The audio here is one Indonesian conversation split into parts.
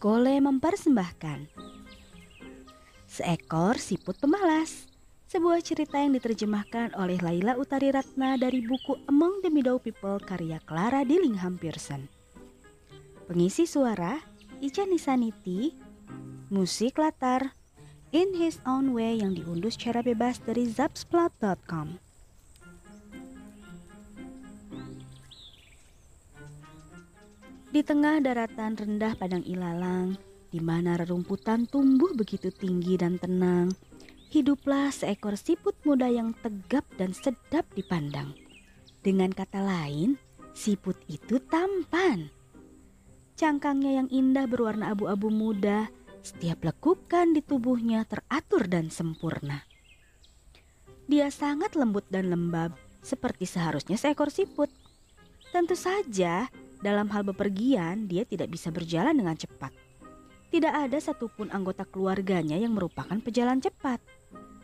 Gole mempersembahkan. Seekor Siput Pemalas Sebuah cerita yang diterjemahkan oleh Laila Utari Ratna dari buku Among the Meadow People karya Clara Dillingham Pearson Pengisi suara Ica Nisaniti. Musik latar In His Own Way yang diunduh secara bebas dari zapsplat.com Di tengah daratan rendah padang ilalang, di mana rerumputan tumbuh begitu tinggi dan tenang, hiduplah seekor siput muda yang tegap dan sedap dipandang. Dengan kata lain, siput itu tampan. Cangkangnya yang indah berwarna abu-abu muda, setiap lekukan di tubuhnya teratur dan sempurna. Dia sangat lembut dan lembab, seperti seharusnya seekor siput. Tentu saja, dalam hal bepergian, dia tidak bisa berjalan dengan cepat. Tidak ada satupun anggota keluarganya yang merupakan pejalan cepat.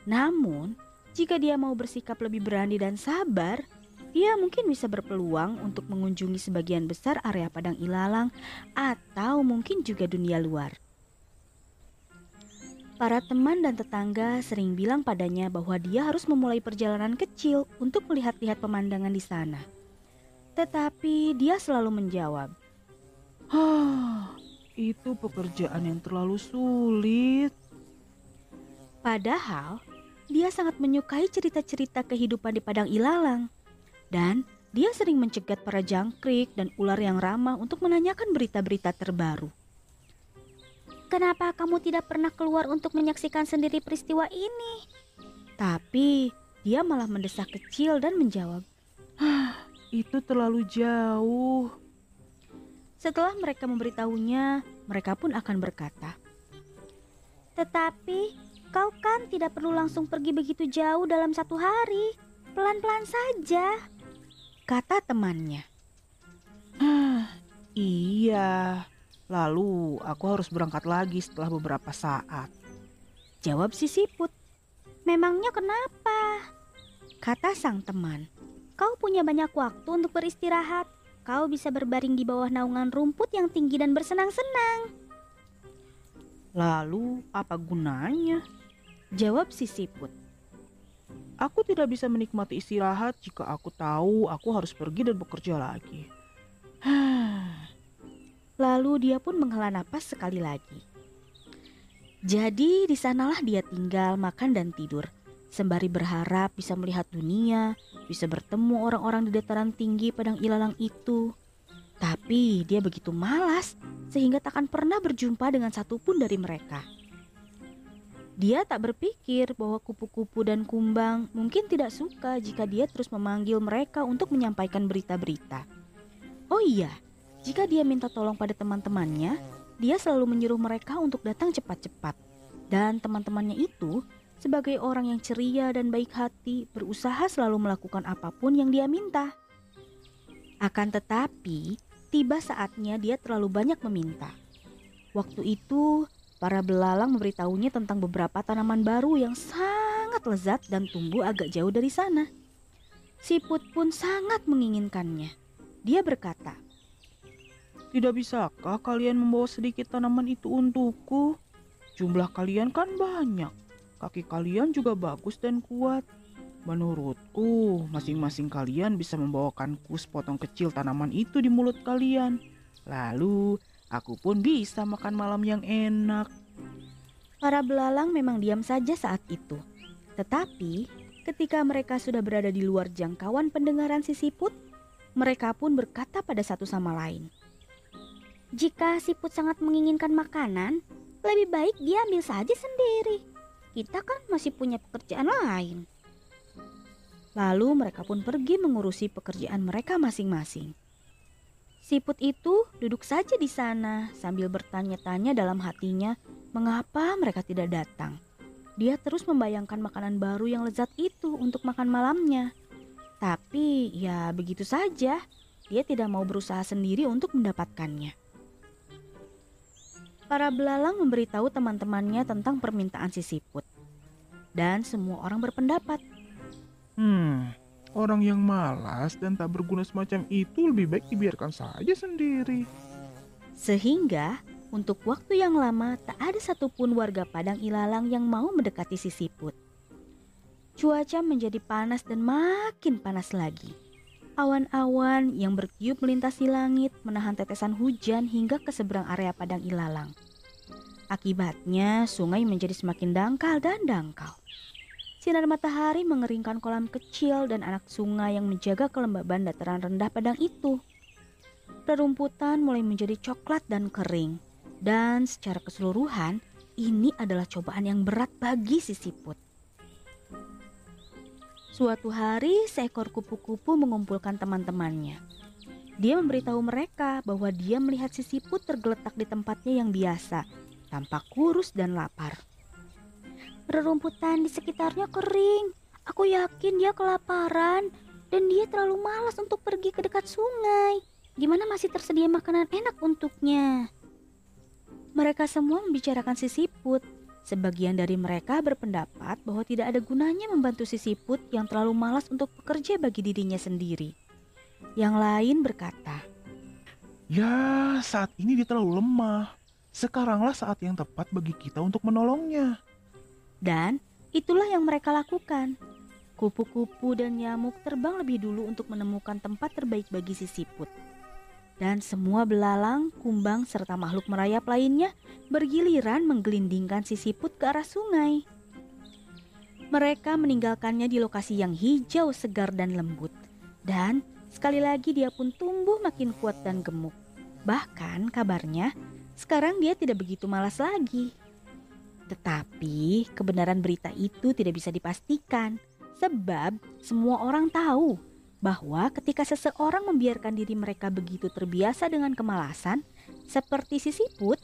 Namun, jika dia mau bersikap lebih berani dan sabar, dia mungkin bisa berpeluang untuk mengunjungi sebagian besar area padang ilalang atau mungkin juga dunia luar. Para teman dan tetangga sering bilang padanya bahwa dia harus memulai perjalanan kecil untuk melihat-lihat pemandangan di sana. Tetapi dia selalu menjawab, Hah, itu pekerjaan yang terlalu sulit. Padahal dia sangat menyukai cerita-cerita kehidupan di padang ilalang. Dan dia sering mencegat para jangkrik dan ular yang ramah untuk menanyakan berita-berita terbaru. Kenapa kamu tidak pernah keluar untuk menyaksikan sendiri peristiwa ini? Tapi dia malah mendesak kecil dan menjawab, Itu terlalu jauh. Setelah mereka memberitahunya, mereka pun akan berkata, "Tetapi kau kan tidak perlu langsung pergi begitu jauh dalam satu hari. Pelan-pelan saja," kata temannya. Hah, iya. Lalu aku harus berangkat lagi setelah beberapa saat. Jawab si siput. "Memangnya kenapa?" kata sang teman. "Kau punya banyak waktu untuk beristirahat. Kau bisa berbaring di bawah naungan rumput yang tinggi dan bersenang-senang." Lalu apa gunanya? Jawab si siput. Aku tidak bisa menikmati istirahat jika aku tahu aku harus pergi dan bekerja lagi. Lalu dia pun menghela napas sekali lagi. Jadi di sanalah dia tinggal, makan dan tidur. Sembari berharap bisa melihat dunia, bisa bertemu orang-orang di dataran tinggi padang ilalang itu. Tapi dia begitu malas sehingga takkan pernah berjumpa dengan satupun dari mereka. Dia tak berpikir bahwa kupu-kupu dan kumbang mungkin tidak suka jika dia terus memanggil mereka untuk menyampaikan berita-berita. Oh iya, jika dia minta tolong pada teman-temannya, dia selalu menyuruh mereka untuk datang cepat-cepat. Dan teman-temannya itu, sebagai orang yang ceria dan baik hati, berusaha selalu melakukan apa pun yang dia minta. Akan tetapi, tiba saatnya dia terlalu banyak meminta. Waktu itu, para belalang memberitahunya tentang beberapa tanaman baru yang sangat lezat dan tumbuh agak jauh dari sana. Siput pun sangat menginginkannya. Dia berkata, Tidak bisakah kalian membawa sedikit tanaman itu untukku? Jumlah kalian kan banyak. Kaki kalian juga bagus dan kuat. Menurutku, masing-masing kalian bisa membawakanku sepotong kecil tanaman itu di mulut kalian. Lalu, aku pun bisa makan malam yang enak. Para belalang memang diam saja saat itu. Tetapi, ketika mereka sudah berada di luar jangkauan pendengaran si siput, mereka pun berkata pada satu sama lain. Jika siput sangat menginginkan makanan, lebih baik dia ambil saja sendiri. Kita kan masih punya pekerjaan lain. Lalu mereka pun pergi mengurusi pekerjaan mereka masing-masing. Siput itu duduk saja di sana sambil bertanya-tanya dalam hatinya mengapa mereka tidak datang. Dia terus membayangkan makanan baru yang lezat itu untuk makan malamnya. Tapi ya begitu saja, dia tidak mau berusaha sendiri untuk mendapatkannya. Para belalang memberitahu teman-temannya tentang permintaan si siput. Dan semua orang berpendapat Hmm, orang yang malas dan tak berguna semacam itu lebih baik dibiarkan saja sendiri. Sehingga Untuk waktu yang lama, tak ada satupun warga Padang Ilalang yang mau mendekati si siput. Cuaca menjadi panas dan makin panas lagi. Awan-awan yang bertiup melintasi langit menahan tetesan hujan hingga ke seberang area Padang Ilalang. Akibatnya, sungai menjadi semakin dangkal dan dangkal. Sinar matahari mengeringkan kolam kecil dan anak sungai yang menjaga kelembaban dataran rendah Padang itu. Rerumputan mulai menjadi coklat dan kering. Dan secara keseluruhan, ini adalah cobaan yang berat bagi si siput. Suatu hari, seekor kupu-kupu mengumpulkan teman-temannya. Dia memberitahu mereka bahwa dia melihat si siput tergeletak di tempatnya yang biasa, tampak kurus dan lapar. Rerumputan di sekitarnya kering. Aku yakin dia kelaparan dan dia terlalu malas untuk pergi ke dekat sungai. Gimana masih tersedia makanan enak untuknya? Mereka semua membicarakan si siput, Sebagian dari mereka berpendapat bahwa tidak ada gunanya membantu si siput yang terlalu malas untuk bekerja bagi dirinya sendiri. Yang lain berkata, Ya, saat ini dia terlalu lemah. Sekaranglah saat yang tepat bagi kita untuk menolongnya. Dan itulah yang mereka lakukan. Kupu-kupu dan nyamuk terbang lebih dulu untuk menemukan tempat terbaik bagi si siput dan semua belalang, kumbang, serta makhluk merayap lainnya bergiliran menggelindingkan si siput ke arah sungai. Mereka meninggalkannya di lokasi yang hijau, segar, dan lembut. Dan sekali lagi dia pun tumbuh makin kuat dan gemuk. Bahkan kabarnya sekarang dia tidak begitu malas lagi. Tetapi kebenaran berita itu tidak bisa dipastikan sebab semua orang tahu bahwa ketika seseorang membiarkan diri mereka begitu terbiasa dengan kemalasan, seperti si siput,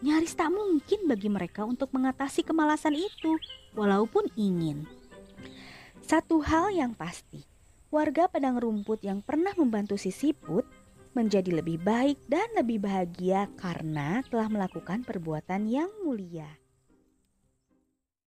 nyaris tak mungkin bagi mereka untuk mengatasi kemalasan itu, walaupun ingin. Satu hal yang pasti, warga Padang Rumput yang pernah membantu si siput menjadi lebih baik dan lebih bahagia karena telah melakukan perbuatan yang mulia.